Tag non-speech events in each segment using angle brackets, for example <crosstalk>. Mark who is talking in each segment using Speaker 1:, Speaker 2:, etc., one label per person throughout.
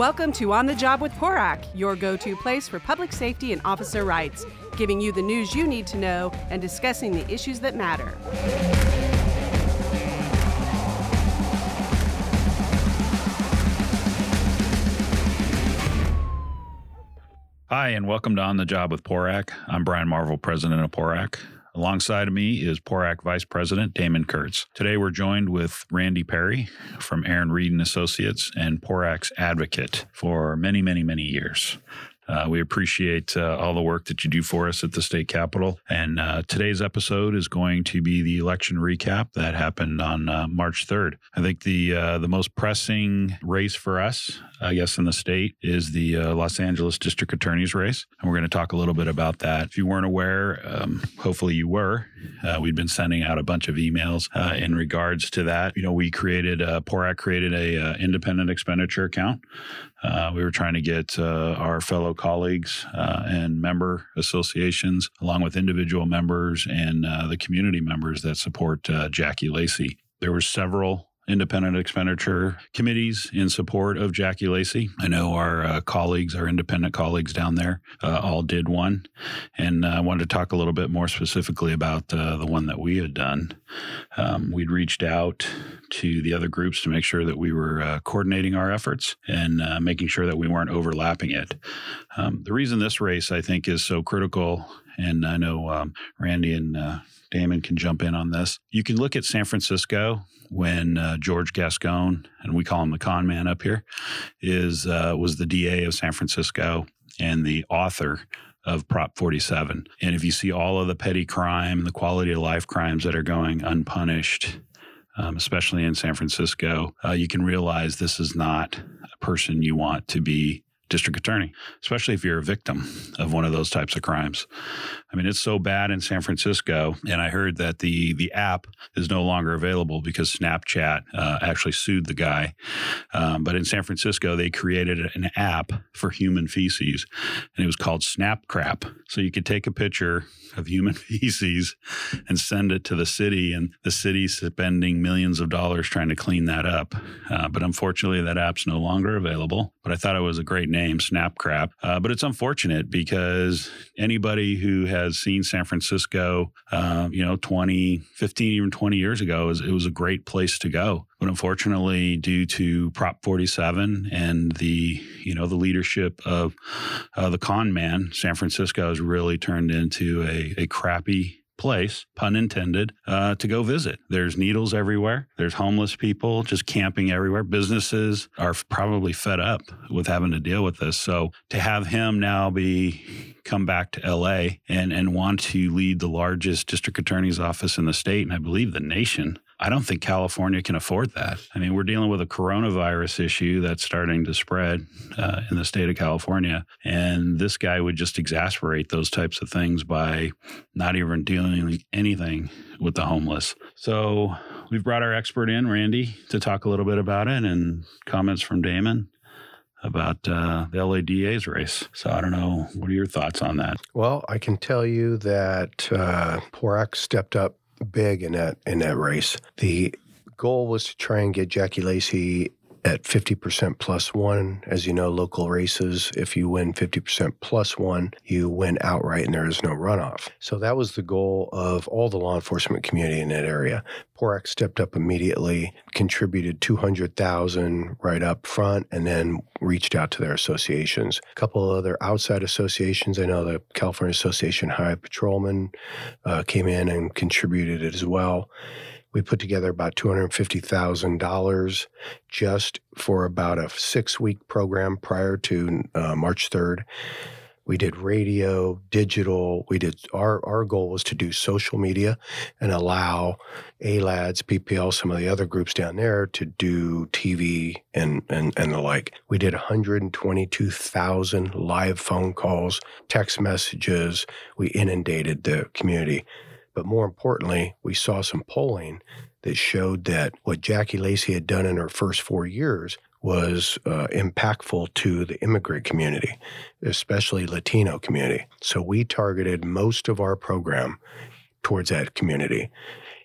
Speaker 1: Welcome to On the Job with PORAC, your go to place for public safety and officer rights, giving you the news you need to know and discussing the issues that matter.
Speaker 2: Hi, and welcome to On the Job with PORAC. I'm Brian Marvel, president of PORAC. Alongside of me is PORAC Vice President Damon Kurtz. Today we're joined with Randy Perry from Aaron Read and Associates and PORAC's advocate for many, many, many years. Uh, we appreciate uh, all the work that you do for us at the state capitol. And uh, today's episode is going to be the election recap that happened on uh, March 3rd. I think the uh, the most pressing race for us, I guess, in the state is the uh, Los Angeles District Attorney's race, and we're going to talk a little bit about that. If you weren't aware, um, hopefully you were. We've been sending out a bunch of emails in regards to that. You know, we created uh, PORAC created a independent expenditure account uh, we were trying to get uh, our fellow colleagues uh, and member associations, along with individual members and uh, the community members that support uh, Jackie Lacey. There were several independent expenditure committees in support of Jackie Lacey. I know our uh, colleagues, our independent colleagues down there, uh, all did one. And I wanted to talk a little bit more specifically about uh, the one that we had done. Um, we'd reached out to the other groups to make sure that we were uh, coordinating our efforts and uh, making sure that we weren't overlapping it. Um, the reason this race, I think, is so critical, and I know um, Randy and uh, Damon can jump in on this. You can look at San Francisco when uh, George Gascon, and we call him the con man up here, is uh, was the DA of San Francisco and the author of Prop 47. And if you see all of the petty crime and the quality of life crimes that are going unpunished, um, especially in San Francisco, uh, you can realize this is not a person you want to be district attorney, especially if you're a victim of one of those types of crimes. I mean, it's so bad in San Francisco, and I heard that the the app is no longer available because Snapchat uh, actually sued the guy. Um, but in San Francisco, they created an app for human feces, and it was called Snap Crap. So you could take a picture of human <laughs> feces and send it to the city, and the city's spending millions of dollars trying to clean that up. Uh, but unfortunately, that app's no longer available. But I thought it was a great name, Snapcrap. Uh, but it's unfortunate because anybody who has seen San Francisco, uh, you know, 20, 15, even 20 years ago, was, it was a great place to go. But unfortunately, due to Prop 47 and the you know the leadership of uh, the con man, San Francisco has really turned into a, a crappy place, pun intended, uh, to go visit. There's needles everywhere. There's homeless people just camping everywhere. Businesses are probably fed up with having to deal with this. So to have him now be come back to LA and and want to lead the largest district attorney's office in the state and I believe the nation I don't think California can afford that. I mean, we're dealing with a coronavirus issue that's starting to spread uh, in the state of California. And this guy would just exasperate those types of things by not even doing anything with the homeless. So we've brought our expert in, Randy, to talk a little bit about it and comments from Damon about uh, the LADA's race. So I don't know. What are your thoughts on that?
Speaker 3: Well, I can tell you that uh, PORAC stepped up big in that in that race. The goal was to try and get Jackie Lacey at 50% plus one. As you know, local races, if you win 50% plus one, you win outright and there is no runoff. So that was the goal of all the law enforcement community in that area. PORAC stepped up immediately, contributed 200,000 right up front, and then reached out to their associations. A couple other outside associations, I know the California Association High Patrolmen uh, came in and contributed as well. We put together about $250,000 just for about a six week program prior to uh, March 3rd. We did radio, digital. We did our our goal was to do social media and allow ALADS, PPL, some of the other groups down there to do TV and and, and the like. We did 122,000 live phone calls, text messages. We inundated the community. But more importantly, we saw some polling that showed that what Jackie Lacey had done in her first four years was uh, impactful to the immigrant community, especially Latino community. So we targeted most of our program towards that community.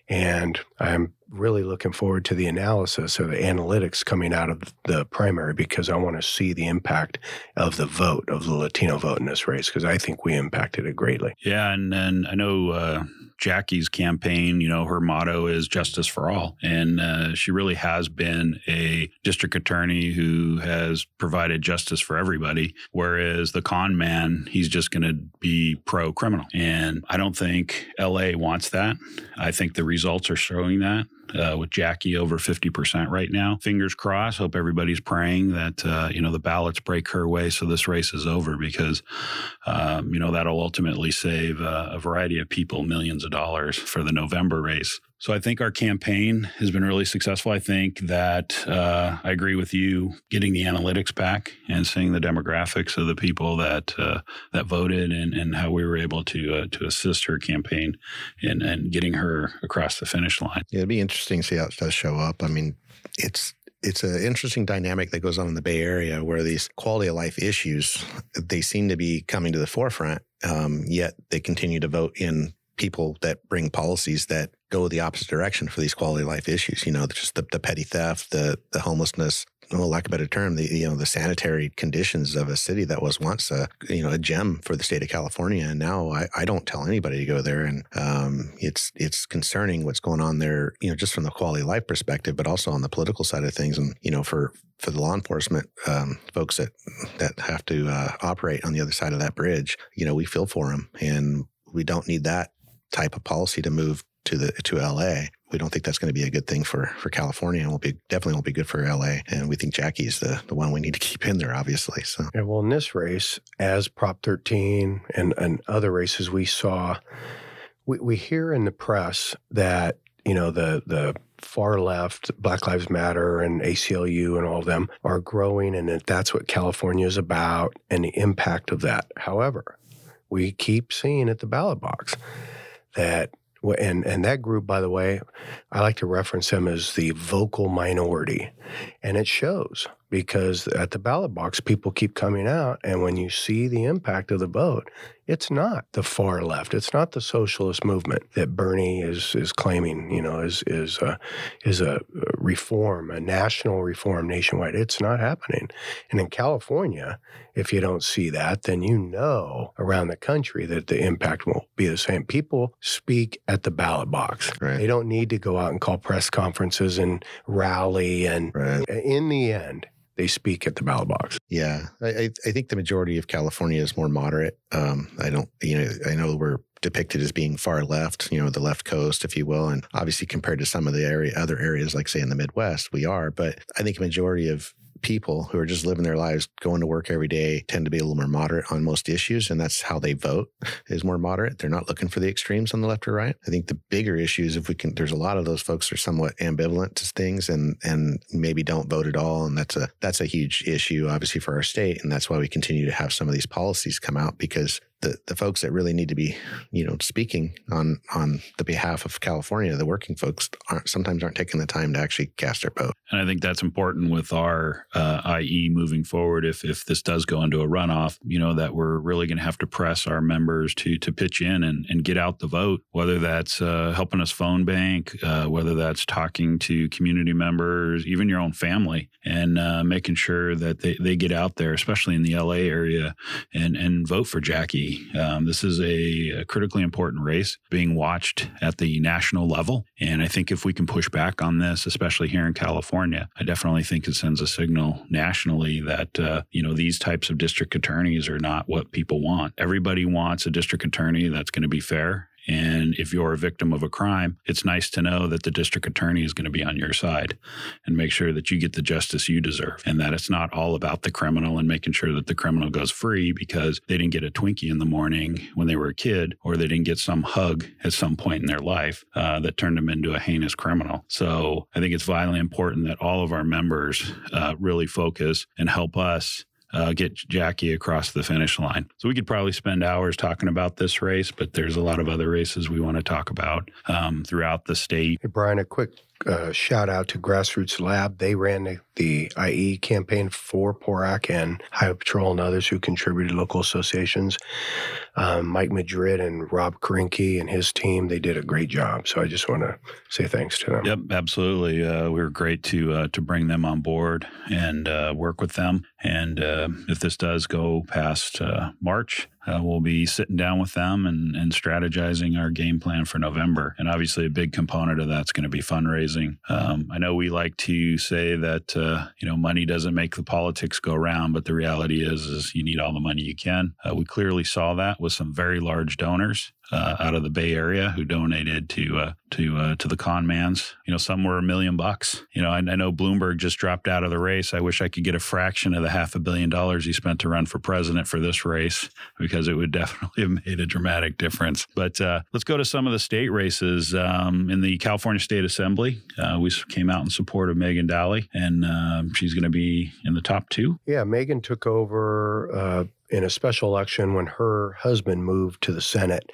Speaker 3: And I'm really looking forward to the analysis or the analytics coming out of the primary because I want to see the impact of the vote of the Latino vote in this race because I think we impacted it greatly.
Speaker 2: Yeah, and I know uh, Jackie's campaign, you know, her motto is justice for all. And uh, she really has been a district attorney who has provided justice for everybody. Whereas the con man, he's just going to be pro criminal. And I don't think LA wants that. I think the results are showing that uh, with Jackie over 50% right now. Fingers crossed. Hope everybody's praying that, uh, you know, the ballots break her way so this race is over because, um, you know, that'll ultimately save uh, a variety of people millions of dollars for the November race. So I think our campaign has been really successful. I think that uh, I agree with you getting the analytics back and seeing the demographics of the people that uh, that voted and, and how we were able to uh, to assist her campaign and and getting her across the finish line.
Speaker 4: Yeah, it'd be interesting to see how it does show up. I mean, it's it's an interesting dynamic that goes on in the Bay Area where these quality of life issues they seem to be coming to the forefront, um, yet they continue to vote in people that bring policies that go the opposite direction for these quality of life issues. You know, just the, the petty theft, the the homelessness, well, lack of a better term, the you know the sanitary conditions of a city that was once a you know a gem for the state of California, and now I, I don't tell anybody to go there, and um, it's it's concerning what's going on there. You know, just from the quality of life perspective, but also on the political side of things, and you know for for the law enforcement um, folks that that have to uh, operate on the other side of that bridge, you know, we feel for them, and we don't need that type of policy to move to the to LA. We don't think that's going to be a good thing for for California, and will be definitely won't be good for LA. And we think Jackie's the the one we need to keep in there, obviously. So
Speaker 3: yeah, well, in this race, as Prop 13 and and other races we saw, we we hear in the press that you know the the far left, Black Lives Matter and ACLU and all of them are growing, and that that's what California is about, and the impact of that. However, we keep seeing at the ballot box that and and that group by the way i like to reference them as the vocal minority. And it shows because at the ballot box people keep coming out and when you see the impact of the vote it's not the far left it's not the socialist movement that bernie is is claiming you know is is uh, a, is a reform a national reform nationwide it's not happening and in california if you don't see that, then you know around the country that the impact won't be the same. People speak at the ballot box. Right. They don't need to go out and call press conferences and rally. And right. in the end, they speak at the ballot box.
Speaker 4: Yeah, I, I think the majority of California is more moderate. Um, I don't, you know, I know we're depicted as being far left, you know, the left coast, if you will, and obviously compared to some of the area, other areas, like say in the Midwest, we are. But I think a majority of people who are just living their lives, going to work every day, tend to be a little more moderate on most issues, and that's how they vote <laughs> is more moderate. They're not looking for the extremes on the left or right. I think the bigger issues, if we can, there's a lot of those folks are somewhat ambivalent to things and and maybe don't vote at all, and that's a that's a huge issue, obviously for our state, and that's why we continue to have some of these policies come out because the, the folks that really need to be, you know, speaking on on the behalf of California, the working folks aren't sometimes aren't taking the time to actually cast their vote.
Speaker 2: And I think that's important with our uh, IE moving forward. If if this does go into a runoff, you know that we're really going to have to press our members to to pitch in and, and get out the vote. Whether that's uh, helping us phone bank, uh, whether that's talking to community members, even your own family, and uh, making sure that they, they get out there, especially in the LA area, and and vote for Jackie um, this is a, a, critically important race being watched at the national level. And I think if we can push back on this, especially here in California, I definitely think it sends a signal nationally that, uh, you know, these types of district attorneys are not what people want. Everybody wants a district attorney that's going to be fair and if you're a victim of a crime, it's nice to know that the district attorney is going to be on your side and make sure that you get the justice you deserve and that it's not all about the criminal and making sure that the criminal goes free because they didn't get a Twinkie in the morning when they were a kid or they didn't get some hug at some point in their life uh, that turned them into a heinous criminal. So I think it's vitally important that all of our members uh, really focus and help us uh, get Jackie across the finish line. So we could probably spend hours talking about this race, but there's a lot of other races we want to talk about um, throughout the state.
Speaker 3: Hey, Brian, a quick uh, shout out to Grassroots Lab. They ran the, the IE campaign for PORAC and Highway Patrol and others who contributed local associations. Um, Mike Madrid and Rob Korinke and his team, they did a great job. So I just want to say thanks to them.
Speaker 2: Yep, absolutely. Uh, we were great to uh, to bring them on board and uh, work with them. And uh, if this does go past March, uh, we'll be sitting down with them and, and strategizing our game plan for November. And obviously, a big component of that's going to be fundraising. Um, I know we like to say that uh, you know money doesn't make the politics go round, but the reality is is you need all the money you can. Uh, we clearly saw that with some very large donors uh, out of the Bay Area who donated to uh, to uh, to the con mans. You know, some were a million bucks. You know, I, I, know Bloomberg just dropped out of the race. I wish I could get a fraction of the half a billion dollars he spent to run for president for this race because it would <laughs> definitely have made a dramatic difference. But uh, let's go to some of the state races um, in the California State Assembly. Uh, we came out in support of Megan Dahle, and um, she's going to be in the top two.
Speaker 3: Yeah, Megan took over uh, in a special election when her husband moved to the Senate.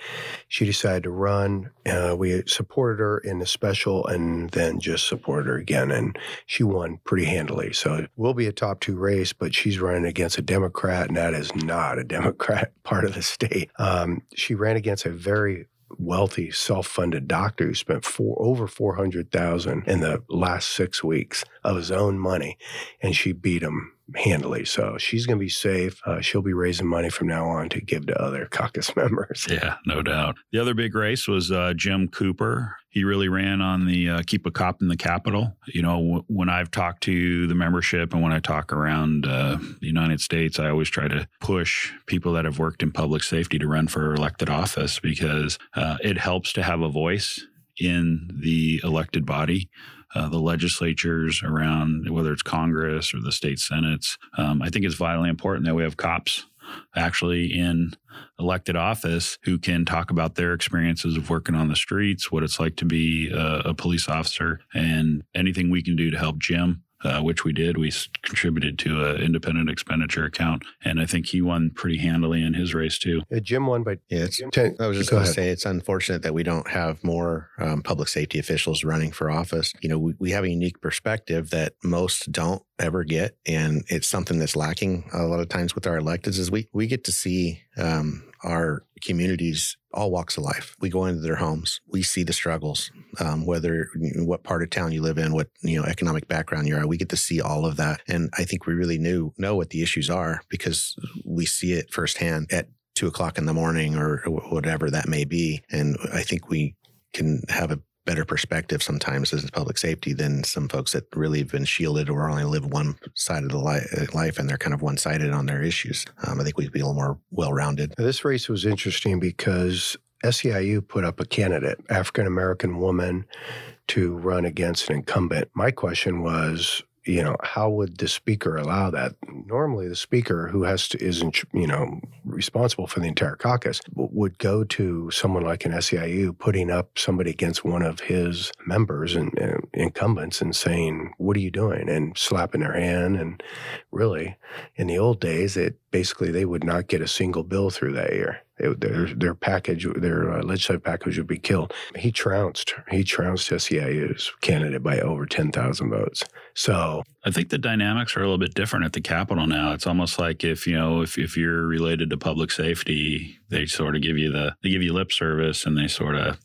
Speaker 3: She decided to run. Uh, we supported her in the special and then just supported her again. And she won pretty handily. So it will be a top two race, but she's running against a Democrat, and that is not a <laughs> Democrat part of the state. Um, she ran against a very wealthy self-funded doctor who spent four, over 400,000 in the last 6 weeks of his own money and she beat him handily. So she's going to be safe. Uh, she'll be raising money from now on to give to other caucus <laughs> members.
Speaker 2: Yeah, no doubt. The other big race was uh, Jim Cooper. He really ran on the uh, keep a cop in the Capitol. You know, w- when I've talked to the membership and when I talk around uh, the United States, I always try to push people that have worked in public safety to run for elected office because uh, it helps to have a voice in the elected body uh, the legislatures around, whether it's Congress or the state senates. Um, I think it's vitally important that we have cops actually in elected office who can talk about their experiences of working on the streets, what it's like to be a, a police officer, and anything we can do to help Jim uh, which we did. We contributed to an independent expenditure account, and I think he won pretty handily in his race too.
Speaker 3: Yeah, Jim won by
Speaker 4: yeah. It's, ten, I was just going to say it's unfortunate that we don't have more um, public safety officials running for office. You know, we, we have a unique perspective that most don't ever get, and it's something that's lacking a lot of times with our electeds. Is we we get to see um, our communities all walks of life. We go into their homes. We see the struggles, um, whether what part of town you live in, what you know economic background you are. At, we get to see all of that, and I think we really knew know what the issues are because we see it firsthand at two o'clock in the morning or whatever that may be. And I think we can have a better perspective sometimes as public safety than some folks that really have been shielded or only live one side of the li- life and they're kind of one sided on their issues. Um, I think we'd be a little more well rounded.
Speaker 3: This race was interesting because SEIU put up a candidate, African American woman, to run against an incumbent. My question was you know, how would the speaker allow that? Normally, the speaker, who has to isn't you know responsible for the entire caucus, would go to someone like an SEIU, putting up somebody against one of his members and, and incumbents, and saying, "What are you doing?" and slapping their hand. And really, in the old days, it basically they would not get a single bill through that year. Their their package, their uh, legislative package would be killed. He trounced. He trounced SEIU's candidate by over ten thousand votes. So
Speaker 2: I think the dynamics are a little bit different at the Capitol now. It's almost like if you know if if you're related to public safety, they sort of give you the they give you lip service and they sort of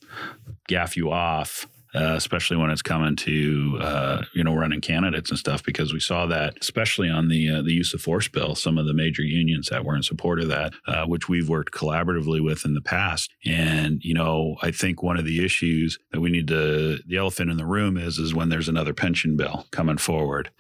Speaker 2: gaff you off uh, especially when it's coming to uh, you know running candidates and stuff, because we saw that, especially on the uh, the use of force bill, some of the major unions that were in support of that, uh, which we've worked collaboratively with in the past. And you know, I think one of the issues that we need to the elephant in the room is is when there's another pension bill coming forward,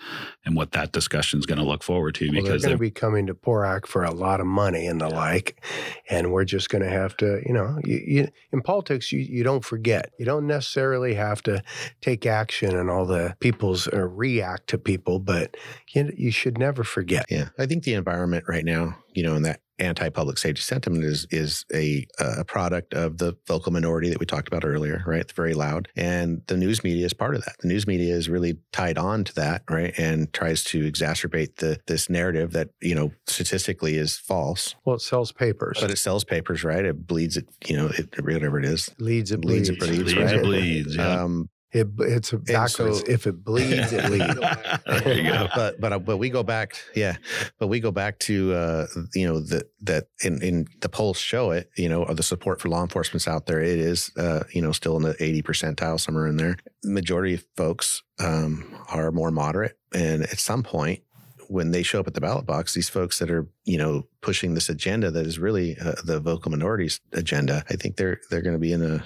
Speaker 2: and what that discussion is going to look forward to.
Speaker 3: Well, because they're going to be coming to PORAC for a lot of money and the like, and we're just going to have to, you know, you, you, in politics, you you don't forget, you don't necessarily have to take action and all the people's or react to people, but you, you should never forget.
Speaker 4: Yeah, I think the environment right now, you know, in that anti-public safety sentiment is is a a product of the vocal minority that we talked about earlier, right? It's very loud, and the news media is part of that. The news media is really tied on to that, right, and tries to exacerbate the this narrative that you know statistically is false.
Speaker 3: Well, it sells papers,
Speaker 4: but it sells papers, right? It bleeds it, you know, it, whatever it is,
Speaker 3: leads it bleeds,
Speaker 4: bleeds it bleeds, bleeds
Speaker 2: right? it bleeds. Yeah. Um,
Speaker 3: It, it's a backwards.
Speaker 4: so-
Speaker 3: if it bleeds, it leads. <laughs>
Speaker 2: there you go.
Speaker 4: but but uh, but we go back, yeah. But we go back to uh, you know that that in, in the polls show it. You know, the support for law enforcement's out there. It is uh, you know still in the eighty percentile somewhere in there. Majority of folks um, are more moderate, and at some point. When they show up at the ballot box, these folks that are, you know, pushing this agenda that is really uh, the vocal minorities agenda, I think they're they're going to be in a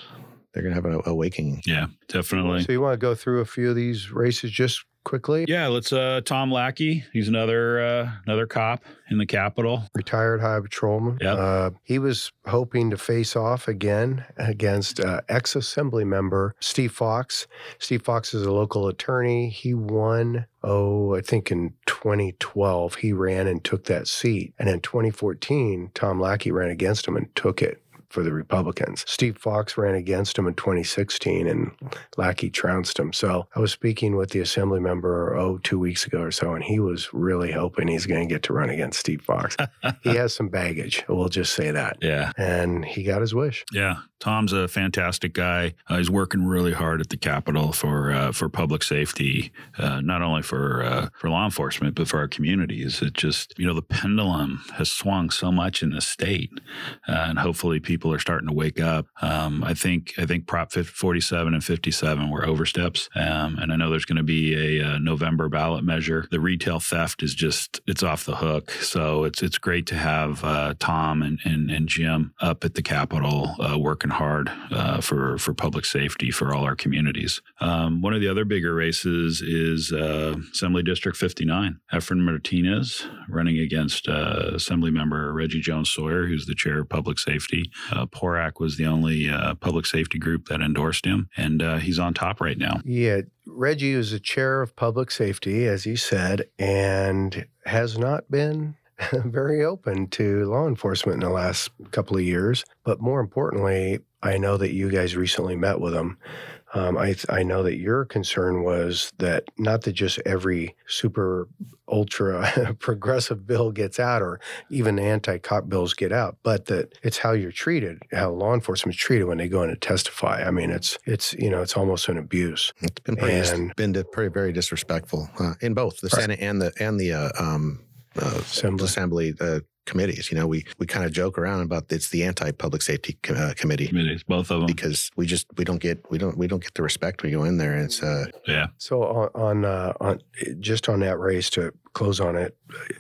Speaker 4: they're going to have an awakening.
Speaker 2: Yeah, definitely.
Speaker 3: So you want to go through a few of these races just quickly?
Speaker 2: Yeah, let's uh Tom Lackey. He's another uh another cop in the Capitol.
Speaker 3: Retired high patrolman.
Speaker 2: Yep.
Speaker 3: Uh, he was hoping to face off again against uh, ex assembly member Steve Fox. Steve Fox is a local attorney. He won, oh, I think in 2012, he ran and took that seat. And in 2014, Tom Lackey ran against him and took it. For the Republicans. Steve Fox ran against him in 2016 and Lackey trounced him. So I was speaking with the assembly member, oh, two weeks ago or so, and he was really hoping he's going to get to run against Steve Fox. <laughs> he has some baggage. We'll just say that.
Speaker 2: Yeah.
Speaker 3: And he got his wish.
Speaker 2: Yeah, Tom's a fantastic guy. Uh, he's working really hard at the Capitol for uh, for public safety, uh, not only for uh, for law enforcement but for our communities. It just you know the pendulum has swung so much in this state, uh, and hopefully people are starting to wake up. Um, I think I think Prop 47 and 57 were oversteps, um, and I know there's going to be a, uh November ballot measure. The retail theft is just it's off the hook, so it's it's great to have uh, Tom and, and and Jim up at the Capitol uh, working hard uh, for for public safety for all our communities. Um, one of the other bigger races is uh, Assembly District 59. Efren Martinez running against uh, Assembly Member Reggie Jones Sawyer, who's the chair of public safety. Uh, PORAC was the only uh, public safety group that endorsed him, and uh, he's on top right now.
Speaker 3: Yeah, Reggie is the chair of public safety, as you said, and has not been <laughs> very open to law enforcement in the last couple of years. But more importantly, I know that you guys recently met with him. Um, I I know that your concern was that not that just every super ultra <laughs> progressive bill gets out or even anti cop bills get out, but that it's how you're treated, how law enforcement's treated when they go in and testify. I mean, it's it's you know it's almost an abuse.
Speaker 4: It's been pretty,
Speaker 3: And-
Speaker 4: been pretty very disrespectful uh, in both the
Speaker 3: Right.
Speaker 4: Senate and the and the uh, um, uh,
Speaker 3: Assembly.
Speaker 4: assembly uh, committees. You know, we we kind of joke around about it's the anti public safety co- uh, committee
Speaker 2: Committees, both of them.
Speaker 4: because we just we don't get we don't we don't get the respect we go in there. It's uh,
Speaker 2: Yeah,
Speaker 3: So on on, uh, on just on that race to close on it,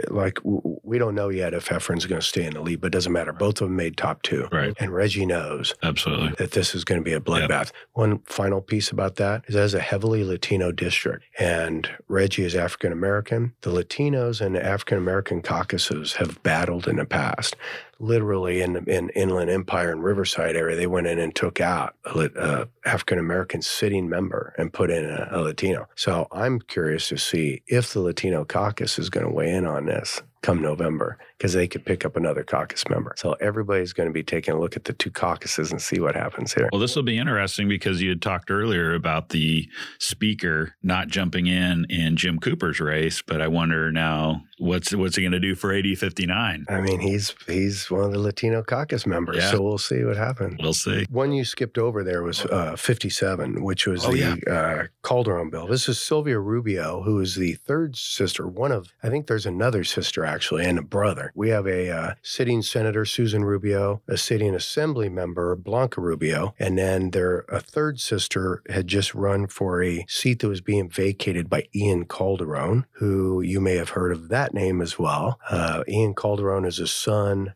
Speaker 3: like we don't know yet if Efren's going to stay in the lead, but it doesn't matter. Both of them made top two,
Speaker 2: right.
Speaker 3: and Reggie knows
Speaker 2: Absolutely.
Speaker 3: that this is going to be a bloodbath. One final piece about that is as a heavily Latino district, and Reggie is African American. The Latinos and African American caucuses have battled in the past. Literally in in Inland Empire and Riverside area, they went in and took out a Lat- uh, African American sitting member and put in a, a Latino. So I'm curious to see if the Latino caucus is going to weigh in on this come November because they could pick up another caucus member. So everybody's going to be taking a look at the two caucuses and see what happens here.
Speaker 2: Well, this will be interesting because you had talked earlier about the speaker not jumping in in Jim Cooper's race, but I wonder now what's what's he going to do for AD 59?
Speaker 3: I mean, he's he's one of the Latino caucus members,
Speaker 2: Yeah.
Speaker 3: so we'll see what happens.
Speaker 2: We'll see.
Speaker 3: One you skipped over there was uh, 57, which was
Speaker 2: Oh,
Speaker 3: the uh, Calderon bill. This is Sylvia Rubio, who is the third sister, one of, I think there's another sister actually, and a brother. We have a uh, sitting Senator, Susan Rubio, a sitting Assembly member, Blanca Rubio, and then their a third sister had just run for a seat that was being vacated by Ian Calderon, who you may have heard of that name as well. Uh, Ian Calderon is a son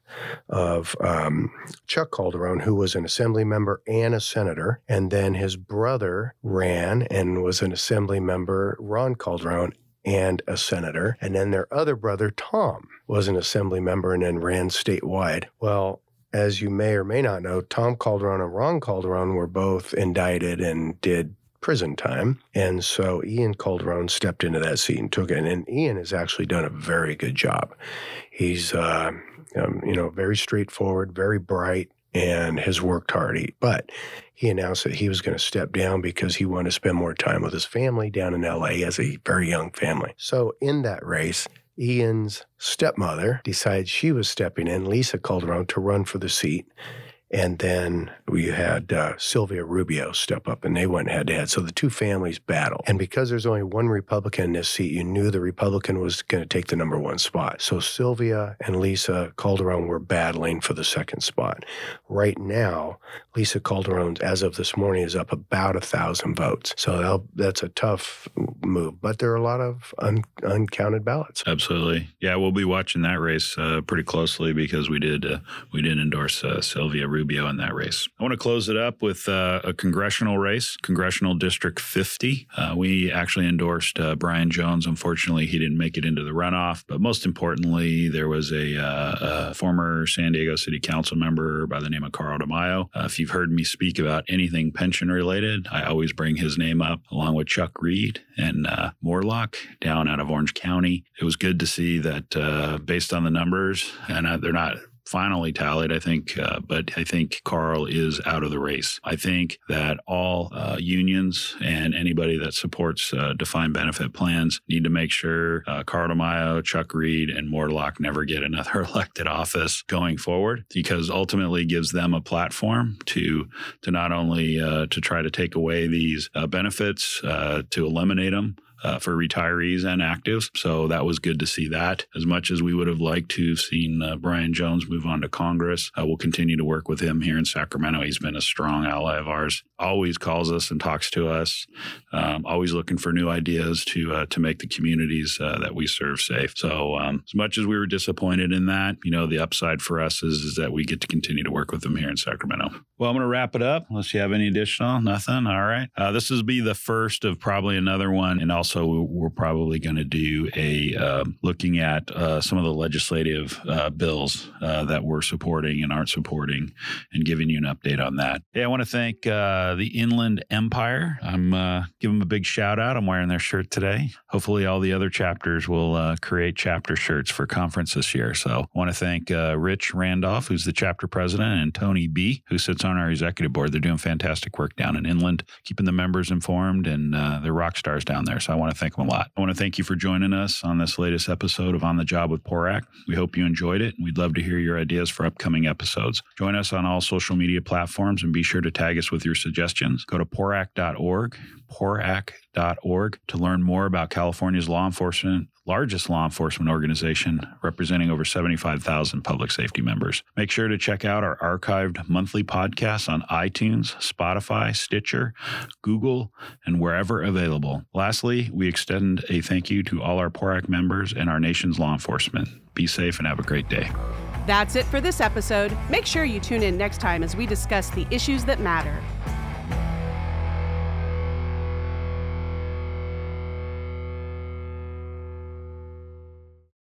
Speaker 3: of um, Chuck Calderon, who was an assembly member and a senator. And then his brother ran and was an assembly member, Ron Calderon, and a senator. And then their other brother, Tom, was an assembly member and then ran statewide. Well, as you may or may not know, Tom Calderon and Ron Calderon were both indicted and did prison time. And so Ian Calderon stepped into that seat and took it. And Ian has actually done a very good job. He's, uh, um, you know, very straightforward, very bright, and has worked hard. But he announced that he was going to step down because he wanted to spend more time with his family down in LA as a very young family. So in that race, Ian's stepmother decided she was stepping in, Lisa Calderon, to run for the seat. And then we had uh, Sylvia Rubio step up and they went head to head. So the two families battle. And because there's only one Republican in this seat, you knew the Republican was going to take the number one spot. So Sylvia and Lisa Calderon were battling for the second spot. Right now, Lisa Calderon, as of this morning, is up about a thousand votes. So that's a tough move, but there are a lot of un- uncounted ballots.
Speaker 2: Absolutely, yeah. We'll be watching that race uh, pretty closely because we did uh, we did endorse uh, Sylvia Rubio in that race. I want to close it up with uh, a congressional race, congressional district 50. Uh, we actually endorsed uh, Brian Jones. Unfortunately, he didn't make it into the runoff. But most importantly, there was a, a former San Diego City Council member by the name of Carl DeMaio. if you've heard me speak about anything pension related, I always bring his name up along with Chuck Reed and Moorlach down out of Orange County. It was good to see that based on the numbers, and they're not finally tallied, I think, uh, but I think Carl is out of the race. I think that all uh, unions and anybody that supports uh, defined benefit plans need to make sure uh, Carl DeMaio, Chuck Reed, and Moorlach never get another <laughs> elected office going forward because ultimately gives them a platform to to not only uh, to try to take away these uh, benefits, to eliminate them, uh, for retirees and actives. So that was good to see that. As much as we would have liked to have seen uh, Brian Jones move on to Congress, uh, we'll continue to work with him here in Sacramento. He's been a strong ally of ours. Always calls us and talks to us. Um, always looking for new ideas to uh, to make the communities uh, that we serve safe. So um, as much as we were disappointed in that, you know, the upside for us is, is that we get to continue to work with him here in Sacramento. Well, I'm going to wrap it up. Unless you have any additional, nothing. All right. Uh, this will be the first of probably another one, and also also we're probably going to do a uh, looking at uh, some of the legislative uh, bills uh, that we're supporting and aren't supporting, and giving you an update on that. Hey, I want to thank uh, the Inland Empire. I'm giving them a big shout out. I'm wearing their shirt today. Hopefully, all the other chapters will create chapter shirts for conference this year. So, I want to thank Rich Randolph, who's the chapter president, and Tony B, who sits on our executive board. They're doing fantastic work down in Inland, keeping the members informed, and they're rock stars down there. So, I want to thank them a lot. I want to thank you for joining us on this latest episode of On the Job with PORAC. We hope you enjoyed it. We'd love to hear your ideas for upcoming episodes. Join us on all social media platforms and be sure to tag us with your suggestions. Go to porac.org, porac.org to learn more about California's law enforcement largest law enforcement organization representing over 75,000 public safety members. Make sure to check out our archived monthly podcasts on iTunes, Spotify, Stitcher, Google, and wherever available. Lastly, we extend a thank you to all our PORAC members and our nation's law enforcement. Be safe and have a great day.
Speaker 1: That's it for this episode. Make sure you tune in next time as we discuss the issues that matter.